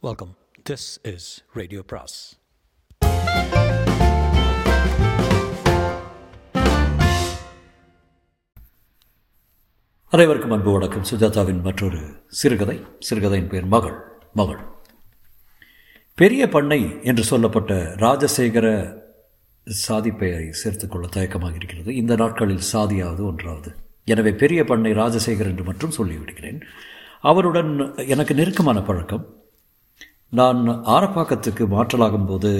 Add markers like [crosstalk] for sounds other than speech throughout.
Welcome this is radio பிராஸ் அனைவருக்கும் அன்பு வணக்கம். சுஜாதாவின் மற்றொரு சிறுகதை. சிறுகதையின் பேர் மகள். மகள். பெரிய பண்ணை என்று சொல்லப்பட்ட ராஜசேகர சாதி பெயரை சேர்த்துக்கொள்ள தயக்கமாக இருக்கிறது. இந்த நாட்களில் சாதியாவது ஒன்றாவது. எனவே பெரிய பண்ணை ராஜசேகர் என்று மட்டும் சொல்லிவிடுகிறேன். அவருடன் எனக்கு நெருக்கமான பழக்கம். நான் ஆரப்பாக்கத்துக்கு மாற்றலாகும் போது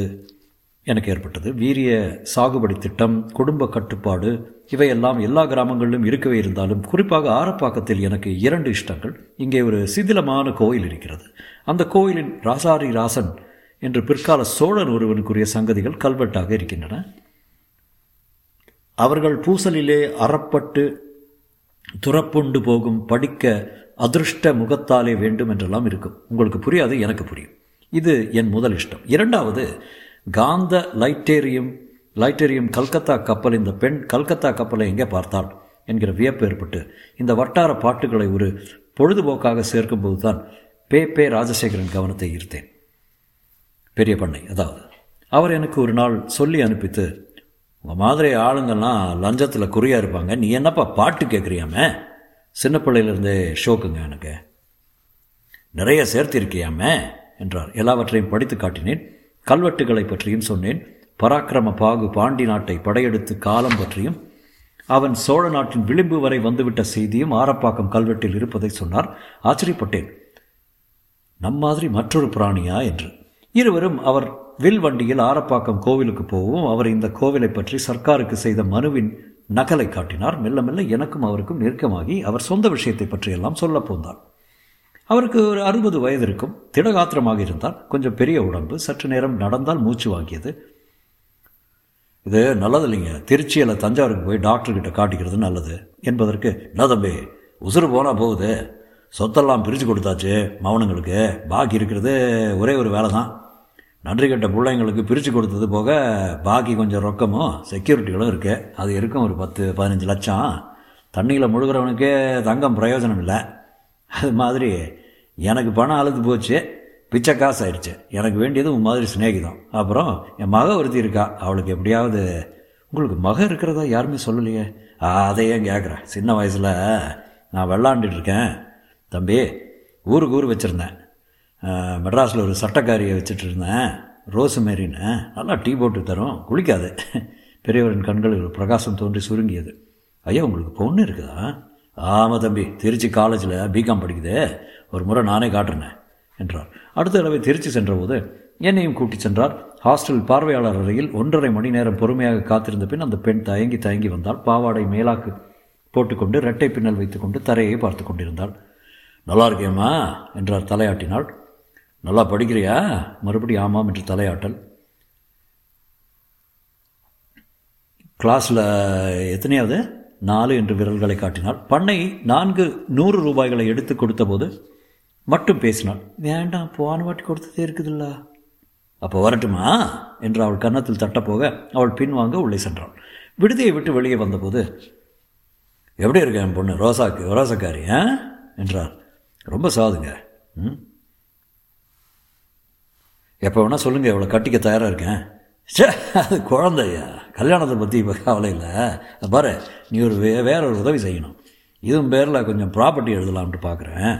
எனக்கு ஏற்பட்டது. வீரிய சாகுபடி திட்டம் குடும்ப கட்டுப்பாடு இவையெல்லாம் எல்லா கிராமங்களிலும் இருக்கவே இருந்தாலும் குறிப்பாக ஆரப்பாக்கத்தில் எனக்கு இரண்டு இஷ்டங்கள். இங்கே ஒரு சிதிலமான கோயில் இருக்கிறது. அந்த கோயிலின் ராசாரி ராசன் என்று பிற்கால சோழன் ஒருவனுக்குரிய சங்கதிகள் கல்வெட்டாக இருக்கின்றன. அவர்கள் பூசலிலே அறப்பட்டு துறப்புண்டு போகும் படிக்க அதிருஷ்ட முகத்தாலே வேண்டும் என்றெல்லாம் இருக்கும். உங்களுக்கு புரியாது? எனக்கு புரியும். இது என் முதல் இஷ்டம். இரண்டாவது காந்த லைட்டேரியம் லைட்டேரியம் கல்கத்தா கப்பல் இந்த பெண் கல்கத்தா கப்பலை எங்கே பார்த்தாள் என்கிற வியப்பு ஏற்பட்டு இந்த வட்டார பாட்டுகளை ஒரு பொழுதுபோக்காக சேர்க்கும்போது தான் பே பே ராஜசேகரன் கவனத்தை ஈர்த்தேன். பெரிய பண்ணை அதாவது அவர் எனக்கு ஒரு நாள் சொல்லி அனுப்பித்து உங்கள் மாதிரி ஆளுங்கள்லாம் லஞ்சத்தில் குறியாக இருப்பாங்க. நீ என்னப்பா பாட்டு கேட்குறியாமே சின்ன பிள்ளையிலேருந்தே ஷோக்குங்க எனக்கு. நிறைய சேர்த்திருக்கியாமே? என்றார். எல்லாவற்றையும் படித்து காட்டினேன். கல்வெட்டுகளை பற்றியும் சொன்னேன். பராக்கிரம பாகு பாண்டி நாட்டை படையெடுத்து காலம் பற்றியும் அவன் சோழ நாட்டின் விளிம்பு வரை வந்துவிட்ட செய்தியும் ஆரப்பாக்கம் கல்வெட்டில் இருப்பதை சொன்னார். ஆச்சரியப்பட்டேன். நம் மாதிரி மற்றொரு பிராணியா என்று. இருவரும் அவர் வில் வண்டியில் ஆரப்பாக்கம் கோவிலுக்கு போகவும் அவர் இந்த கோவிலை பற்றி சர்க்காருக்கு செய்த மனுவின் நகலை காட்டினார். மெல்ல மெல்ல எனக்கும் அவருக்கும் நெருக்கமாகி அவர் சொந்த விஷயத்தை பற்றியெல்லாம் சொல்ல போந்தார். அவருக்கு ஒரு அறுபது வயது இருக்கும். திடகாத்திரமாக இருந்தார். கொஞ்சம் பெரிய உடம்பு. சற்று நேரம் நடந்தால் மூச்சு வாங்கியது. இது நல்லது இல்லைங்க. திருச்சியில் தஞ்சாவூருக்கு போய் டாக்டர்கிட்ட காட்டிக்கிறது நல்லது. என்பதற்கு என்ன தம்பி உசுறு போனால் போகுது. சொத்தெல்லாம் பிரித்து கொடுத்தாச்சு மவனுங்களுக்கு. பாக்கி இருக்கிறது ஒரே ஒரு வேலை தான் நன்றி கட்ட பிள்ளைங்களுக்கு பிரித்து கொடுத்தது போக பாக்கி கொஞ்சம் ரொக்கமும் செக்யூரிட்டிகளும் இருக்குது அது இருக்கும் ஒரு பத்து பதினஞ்சு லட்சம். தண்ணியில் முழுகிறவனுக்கே தங்கம் பிரயோஜனம் இல்லை. அது மாதிரி எனக்கு பணம் அழுது போச்சு பிச்சை காசு ஆயிடுச்சு எனக்கு வேண்டியது உன் மாதிரி சிநேகிதம். அப்புறம் என் மக ஒருத்தி இருக்கா. அவளுக்கு எப்படியாவது உங்களுக்கு மக இருக்கிறதா யாருமே சொல்லலையே. அதையே கேட்குறேன் சின்ன வயசில் நான் விளாண்டுட்டு இருக்கேன். தம்பி ஊருக்கு ஊர் வச்சுருந்தேன். மெட்ராஸில் ஒரு சட்டக்காரியை வச்சுட்டு இருந்தேன். ரோஸு மேரின்னு நல்லா டீ போட்டு தரும். குளிக்காது. [laughs] பெரியவரின் கண்களில் ஒரு பிரகாசம் தோன்றி சுருங்கியது. ஐயா உங்களுக்கு பொண்ணு இருக்குதா? ஆமாம் தம்பி திருச்சி காலேஜில் பிகாம் படிக்குது. ஒரு முறை நானே காட்டுறேன் என்றார். அடுத்த தடவை திருச்சி சென்றபோது என்னையும் கூட்டி சென்றார். ஹாஸ்டல் பார்வையாளர் அறையில் ஒன்றரை மணி நேரம் பொறுமையாக காத்திருந்த பின் அந்த பெண் தயங்கி தயங்கி வந்தால் பாவாடை மேலாக்கு போட்டுக்கொண்டு ரெட்டை பின்னல் வைத்துக்கொண்டு தரையை பார்த்து கொண்டிருந்தாள். நல்லா இருக்கேம்மா என்றார் தலையாட்டினாள். நல்லா படிக்கிறியா? மறுபடி ஆமாம் என்று தலையாட்டல். கிளாஸில் எத்தனையாவது? நாலு என்று விரல்களை காட்டினாள். பண்ணை நான்கு நூறு ரூபாய்களை எடுத்து கொடுத்தபோது மட்டும் பேசினாள். வேண்டாம் போன வாட்டி கொடுத்ததே இருக்குதுல்ல. அப்போ வரட்டுமா? என்று அவள் கன்னத்தில் தட்டப்போக அவள் பின்வாங்க உள்ளே சென்றாள். விடுதியை விட்டு வெளியே வந்தபோது எப்படி இருக்க என் பொண்ணு? ரோசாக்கு ரோசக்காரி ஆ? என்றார். ரொம்ப சாதுங்க. ம்? எப்போ வேணால் சொல்லுங்கள் இவ்வளோ கட்டிக்க தயாராக இருக்கேன். சே அது குழந்தையா? கல்யாணத்தை பற்றி இப்போ கவலை இல்லை பாரு நீ ஒரு வே வேற ஒரு உதவி செய்யணும். இதுவும் பேரில் கொஞ்சம் ப்ராப்பர்ட்டி எழுதலாம்ட்டு பார்க்குறேன்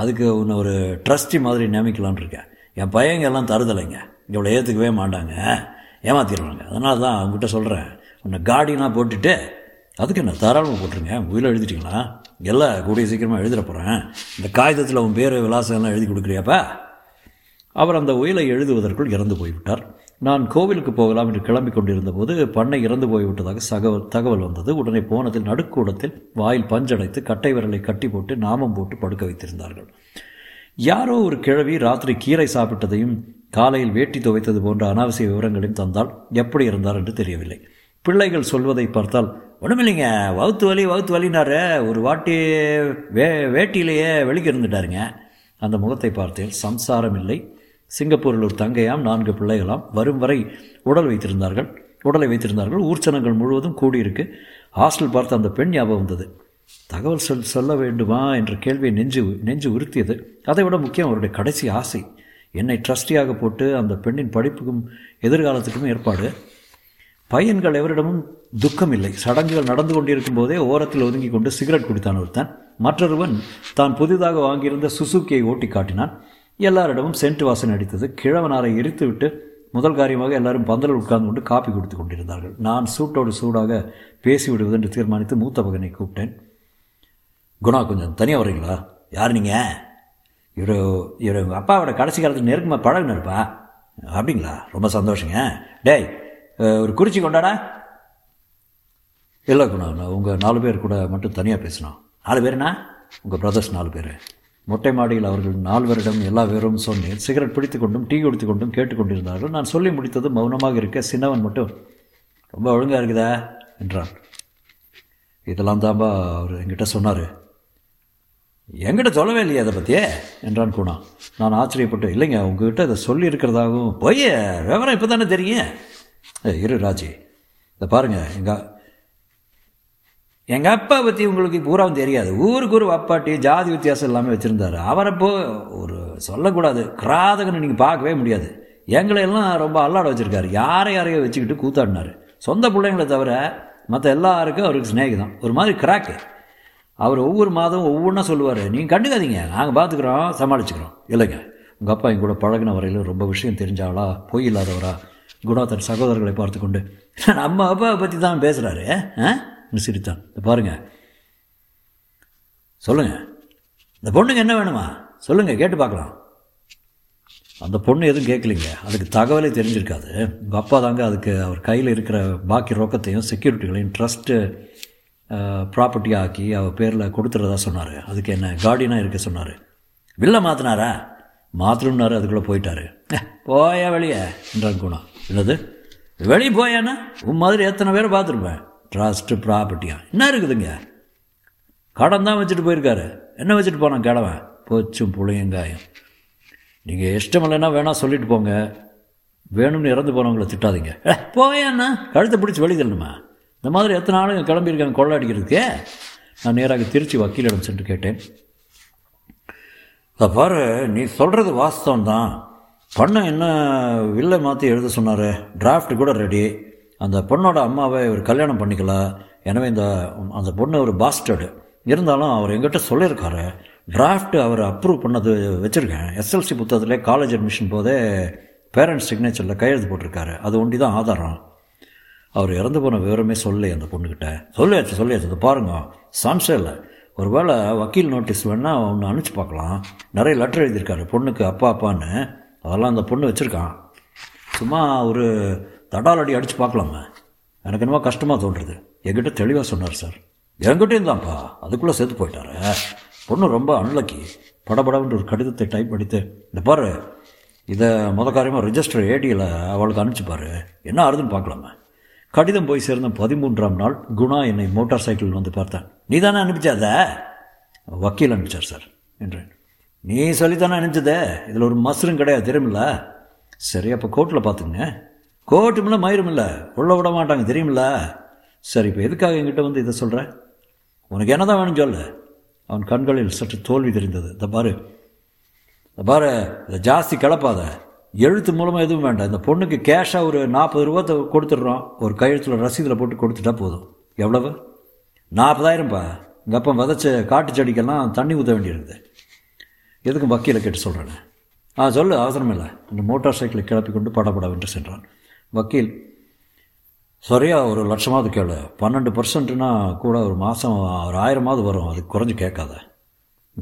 அதுக்கு உன்னை ஒரு ட்ரஸ்டி மாதிரி நியமிக்கலான் இருக்கேன். என் பையங்க எல்லாம் தருதலைங்க. இவ்வளோ ஏற்றுக்கவே மாட்டாங்க. ஏமாத்திடுவாங்க. அதனால தான் அவங்ககிட்ட சொல்கிறேன் உன்னை காடினா போட்டுட்டு அதுக்கு என்ன தாராளமாக போட்டுருங்க. உயிரில் எழுதிட்டிங்களா? எல்லாம் கூடிய சீக்கிரமாக எழுதிட போகிறேன் இந்த காகிதத்தில் உன் பேர் விலாசம் எல்லாம் எழுதி கொடுக்குறியாப்பா? அவர் அந்த உயிலை எழுதுவதற்குள் இறந்து போய்விட்டார். நான் கோவிலுக்கு போகலாம் என்று கிளம்பி கொண்டிருந்த போது பண்ணை இறந்து போய்விட்டதாக சகவல் தகவல் வந்தது. உடனே போனதில் நடுக்கூடத்தில் வாயில் பஞ்சடைத்து கட்டை விரலை கட்டி போட்டு நாமம் போட்டு படுக்க வைத்திருந்தார்கள். யாரோ ஒரு கிழவி ராத்திரி கீரை சாப்பிட்டதையும் காலையில் வேட்டி துவைத்தது போன்ற அனாவசிய விவரங்களையும் தந்தால் எப்படி இருந்தார் என்று தெரியவில்லை. பிள்ளைகள் சொல்வதை பார்த்தால் ஒன்றுமில்லைங்க வகுத்து வலி வகுத்து வலினாரு ஒரு வாட்டி வே வேட்டியிலேயே வெளிக்கு இருந்துட்டாருங்க அந்த முகத்தை பார்த்தேன் சம்சாரம் இல்லை சிங்கப்பூரில் ஒரு தங்கையாம் நான்கு பிள்ளைகளாம் வரும் வரை உடல் வைத்திருந்தார்கள். உடலை வைத்திருந்தார்கள். ஊர்ச்சனங்கள் முழுவதும் கூடியிருக்கு. ஹாஸ்டல் பார்த்த அந்த பெண் ஞாபகம் வந்தது. தகவல் சொல் சொல்ல வேண்டுமா என்ற கேள்வியை நெஞ்சு நெஞ்சு உறுத்தியது. அதை விட முக்கியம் அவருடைய கடைசி ஆசை. என்னை ட்ரஸ்டியாக போட்டு அந்த பெண்ணின் படிப்புக்கும் எதிர்காலத்துக்கும் ஏற்பாடு. பையன்கள் எவரிடமும் துக்கம் இல்லை சடங்குகள் நடந்து கொண்டிருக்கும் போதே ஓரத்தில் ஒதுங்கி கொண்டு சிகரெட் குடித்தான் ஒருத்தன். மற்றொருவன் தான் புதிதாக வாங்கியிருந்த சுசுக்கியை ஓட்டி காட்டினான். எல்லாரிடமும் சென்ட் வாசனை அடித்தது. கிழவனாரை எரித்துவிட்டு முதல் காரியமாக எல்லாரும் பந்தலில் உட்கார்ந்து கொண்டு காப்பி கொடுத்து கொண்டிருந்தார்கள். நான் சூட்டோடு சூடாக பேசிவிடுவது என்று தீர்மானித்து மூத்த மகனை கூப்பிட்டேன். குணா கொஞ்சம் தனியாக வரீங்களா யார் நீங்கள் இவர் இவர் உங்கள் அப்பாவோட கடைசி காலத்தில் நெருக்கமாக பழகினருப்பா. அப்படிங்களா? ரொம்ப சந்தோஷங்க. டேய் ஒரு குறிச்சி கொண்டாடா. இல்லை குணா நான் உங்கள் நாலு பேர் கூட மட்டும் தனியாக பேசினோம் நாலு பேருண்ணா உங்கள் பிரதர்ஸ் நாலு பேர். மொட்டை மாடியில் அவர்கள் நால்வரிடம் எல்லா பேரும் சொன்னேன். சிகரெட் பிடித்து கொண்டும் டீ குடித்து கொண்டும் கேட்டுக்கொண்டிருந்தார்கள். நான் சொல்லி முடித்தது மௌனமாக இருக்க சின்னவன் மட்டும் ரொம்ப ஒழுங்காக இருக்குதா? என்றான். இதெல்லாம் தான்பா அவர் என்கிட்ட சொன்னார். என்கிட்ட சொல்லவே இல்லையே அதை பற்றியே என்றான் குணா நான் ஆச்சரியப்பட்டு இல்லைங்க உங்ககிட்ட அதை சொல்லியிருக்கிறதாகவும் போய் பொய்ய விவரம் இப்போ தானே தெரியும் இரு ராஜி. இதை பாருங்கள் எங்கள் எங்கள் அப்பா பற்றி உங்களுக்கு பூராவும் தெரியாது. ஊருக்கு ஒரு அப்பாட்டி ஜாதி வித்தியாசம் எல்லாமே வச்சுருந்தாரு. அவரப்போ ஒரு சொல்லக்கூடாது. கிராதகன்னு நீங்கள் பார்க்கவே முடியாது. எங்களை எல்லாம் ரொம்ப அல்லாட வச்சுருக்காரு. யாரை யாரையோ வச்சுக்கிட்டு கூத்தாடினார். சொந்த பிள்ளைங்களை தவிர மற்ற எல்லாருக்கும் அவருக்கு சிநேகிதம். ஒரு மாதிரி கிராக்கு அவர் ஒவ்வொரு மாதம் ஒவ்வொன்றா சொல்லுவார். நீங்கள் கண்டுக்காதீங்க. நாங்கள் பார்த்துக்குறோம் சமாளிச்சுக்கிறோம். இல்லைங்க. உங்கள் அப்பா என் கூட பழகின வரையில் ரொம்ப விஷயம் தெரிஞ்சாவளா பொய் இல்லாதவரா குணா தன் சகோதரர்களை பார்த்து கொண்டு நம்ம அப்பாவை பற்றி தான் பேசுகிறாரு ஆ? சிரித்தான் இந்த பாருங்க. சொல்லுங்க. இந்த பொண்ணுங்க என்ன வேணுமா? சொல்லுங்க கேட்டு பார்க்கலாம். அந்த பொண்ணு எதுவும் கேட்கலிங்க. அதுக்கு தகவலே தெரிஞ்சிருக்காது. உங்கள் அப்பா தாங்க அதுக்கு அவர் கையில் இருக்கிற பாக்கி ரொக்கத்தையும் செக்யூரிட்டிகளையும் ட்ரஸ்ட்டு ப்ராப்பர்ட்டி ஆக்கி அவர் பேரில் கொடுத்துறதா சொன்னார். அதுக்கு என்ன கார்டியனாக இருக்க சொன்னார். வில்ல மாற்றினாரா மாற்றணும்னாரு அதுக்குள்ளே போயிட்டாரு. போயா வெளியே என்றான் குணா. என்னது? வெளியே போயானா? உன் மாதிரி எத்தனை பேரை பார்த்துருப்பேன். ட்ரஸ்ட்டு ப்ராப்பர்ட்டியா என்ன இருக்குதுங்க? கடன் தான் வச்சுட்டு போயிருக்காரு. என்ன வச்சுட்டு போனான் கிழவன்? போச்சும் புளியங்காயம். நீங்கள் இஷ்டம் இல்லைன்னா வேணால் சொல்லிட்டு போங்க. வேணும்னு இறந்து போனவங்கள திட்டாதீங்க. போயண்ணா கழுத்தை பிடிச்சி வெளியே தள்ளணுமா? இந்த மாதிரி எத்தனை ஆளுங்க கிளம்பியிருக்காங்க கொள்ளை அடிக்கிறதுக்கு? நான் நேராக திருச்சி வக்கீலிடம் சென்று கேட்டேன். அதை பாரு நீ சொல்கிறது வாஸ்தவம் தான் பண்ண என்ன வில்லை மாற்றி எழுத சொன்னார். டிராஃப்ட் கூட ரெடி அந்த பொண்ணோட அம்மாவை இவர் கல்யாணம் பண்ணிக்கல. எனவே இந்த அந்த பொண்ணு ஒரு பாஸ்டர்டு இருந்தாலும் அவர் எங்கிட்ட சொல்லியிருக்காரு. டிராஃப்ட் அவர் அப்ரூவ் பண்ணது வச்சுருக்கேன். எஸ்எல்சி புத்தகத்திலே காலேஜ் அட்மிஷன் போதே பேரண்ட்ஸ் சிக்னேச்சரில் கையெழுத்து போட்டிருக்காரு. அது ஒண்டி தான் ஆதாரம். அவர் இறந்து போன விவரமே சொல்லி அந்த பொண்ணுக்கிட்ட சொல்லியாச்சு சொல்லியாச்சு. அதை பாருங்க. சான்ஸே இல்லை. ஒரு வேளை வக்கீல் நோட்டீஸ் வேணால் ஒன்று அனுப்பிச்சு பார்க்கலாம். நிறைய லெட்டர் எழுதியிருக்காரு. பொண்ணுக்கு அப்பா அப்பான்னு. அதெல்லாம் அந்த பொண்ணு வச்சுருக்கான். சும்மா ஒரு தடாலடி அடித்து பார்க்கலாமா? எனக்கு என்னமோ கஷ்டமாக தோன்றுறது என்கிட்ட தெளிவாக சொன்னார் சார். என்கிட்டயும் தான்ப்பா. அதுக்குள்ளே சேர்த்து போயிட்டாரு. பொண்ணு ரொம்ப அன்லக்கி படபடன்னு ஒரு கடிதத்தை டைப் அடித்து இந்த பாரு இதை முத காரியமாக ரிஜிஸ்டர் ஏடியில் அவளுக்கு அனுப்பிச்சுப்பாரு என்ன ஆறுதுன்னு பார்க்கலாமா? கடிதம் போய் சேர்ந்த பதிமூன்றாம் நாள் குணா என்னை மோட்டார் சைக்கிள் வந்து பார்த்தேன் நீ தானே அனுப்பிச்சாத? வக்கீல் அனுப்பிச்சார் சார் என்றேன். நீ சொல்லித்தானே அனுப்பிச்சதே? இதில் ஒரு மசரும் கிடையாது தெரியுமில்ல? சரி அப்போ கோர்ட்டில் பார்த்துங்க கோட்டுமில்ல மயிருமில்ல. உள்ள விட மாட்டாங்க. தெரியுமில்ல? சரி இப்போ எதுக்காக என்கிட்ட வந்து இதை சொல்கிற உனக்கு என்ன தான் வேணும் சொல்லு. அவன் கண்களில் சற்று தோல்வி தெரிந்தது. இந்த பாரு. இந்த பாரு இதை ஜாஸ்தி கிளப்பாத. எழுத்து மூலமாக எதுவும் வேண்டாம். இந்த பொண்ணுக்கு கேஷாக ஒரு நாற்பது ரூபா கொடுத்துட்றோம். ஒரு கையெழுத்தில் ரசீதில் போட்டு கொடுத்துட்டா போதும். எவ்வளவு? நாற்பதாயிரம்ப்பா எங்கள் அப்பா விதைச்ச காட்டு செடிக்கெல்லாம் தண்ணி ஊற்ற வேண்டியிருந்தது. எதுக்கும் வக்கீலை கேட்டு சொல்கிறேன் ஆ சொல்லு. அவசரம் இல்லை இந்த மோட்டார் சைக்கிளை கிளப்பி கொண்டு படப்படவென்று சென்றான். வக்கீல் சரியா ஒரு லட்சமாவது கேளு. பன்னெண்டு பர்சன்ட்னா கூட ஒரு மாதம் ஒரு ஆயிரமாவது வரும். அது குறைஞ்சி கேட்காத.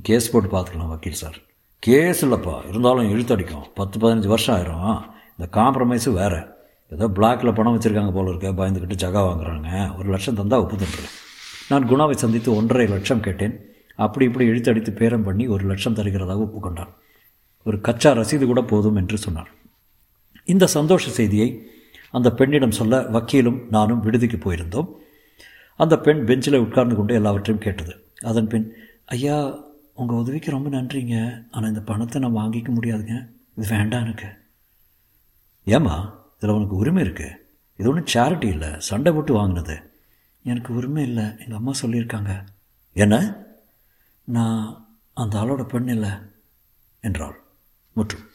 கேஸ் போட்டு பார்த்துக்கலாம் வக்கீல் சார். கேஸ் இல்லைப்பா. இருந்தாலும் இழுத்தடிக்கும் பத்து பதினஞ்சு வருஷம் ஆயிரும். இந்த காம்ப்ரமைஸு வேறு. ஏதோ பிளாக்கில் பணம் வச்சுருக்காங்க போல இருக்க. பயந்துக்கிட்டு ஜகா வாங்குறாங்க ஒரு லட்சம் தந்தால் ஒப்புதுன்றேன் நான் குணாவை சந்தித்து ஒன்றரை லட்சம் கேட்டேன். அப்படி இப்படி இழுத்தடித்து பேரம் பண்ணி ஒரு லட்சம் தருகிறதாக ஒப்புக்கொண்டான் ஒரு கச்சா ரசீது கூட போதும் என்று சொன்னார் இந்த சந்தோஷ செய்தியை அந்த பெண்ணிடம் சொல்ல வக்கீலும் நானும் விடுதிக்கு போயிருந்தோம். அந்த பெண் பெஞ்சில் உட்கார்ந்து கொண்டு எல்லாவற்றையும் கேட்டது. அதன் பின் ஐயா உங்கள் உதவிக்கு ரொம்ப நன்றிங்க. ஆனால் இந்த பணத்தை நான் வாங்கிக்க முடியாதுங்க. இது வேண்டாம் எனக்கு. ஏம்மா இதில் உனக்கு உரிமை இருக்குது இது ஒன்றும் சேரிட்டி இல்லை. சண்டை போட்டு வாங்கினது. எனக்கு உரிமை இல்லை. எங்கள் அம்மா சொல்லியிருக்காங்க. என்ன? நான் அந்த ஆளோட பெண் இல்லை என்றாள். முற்றும்.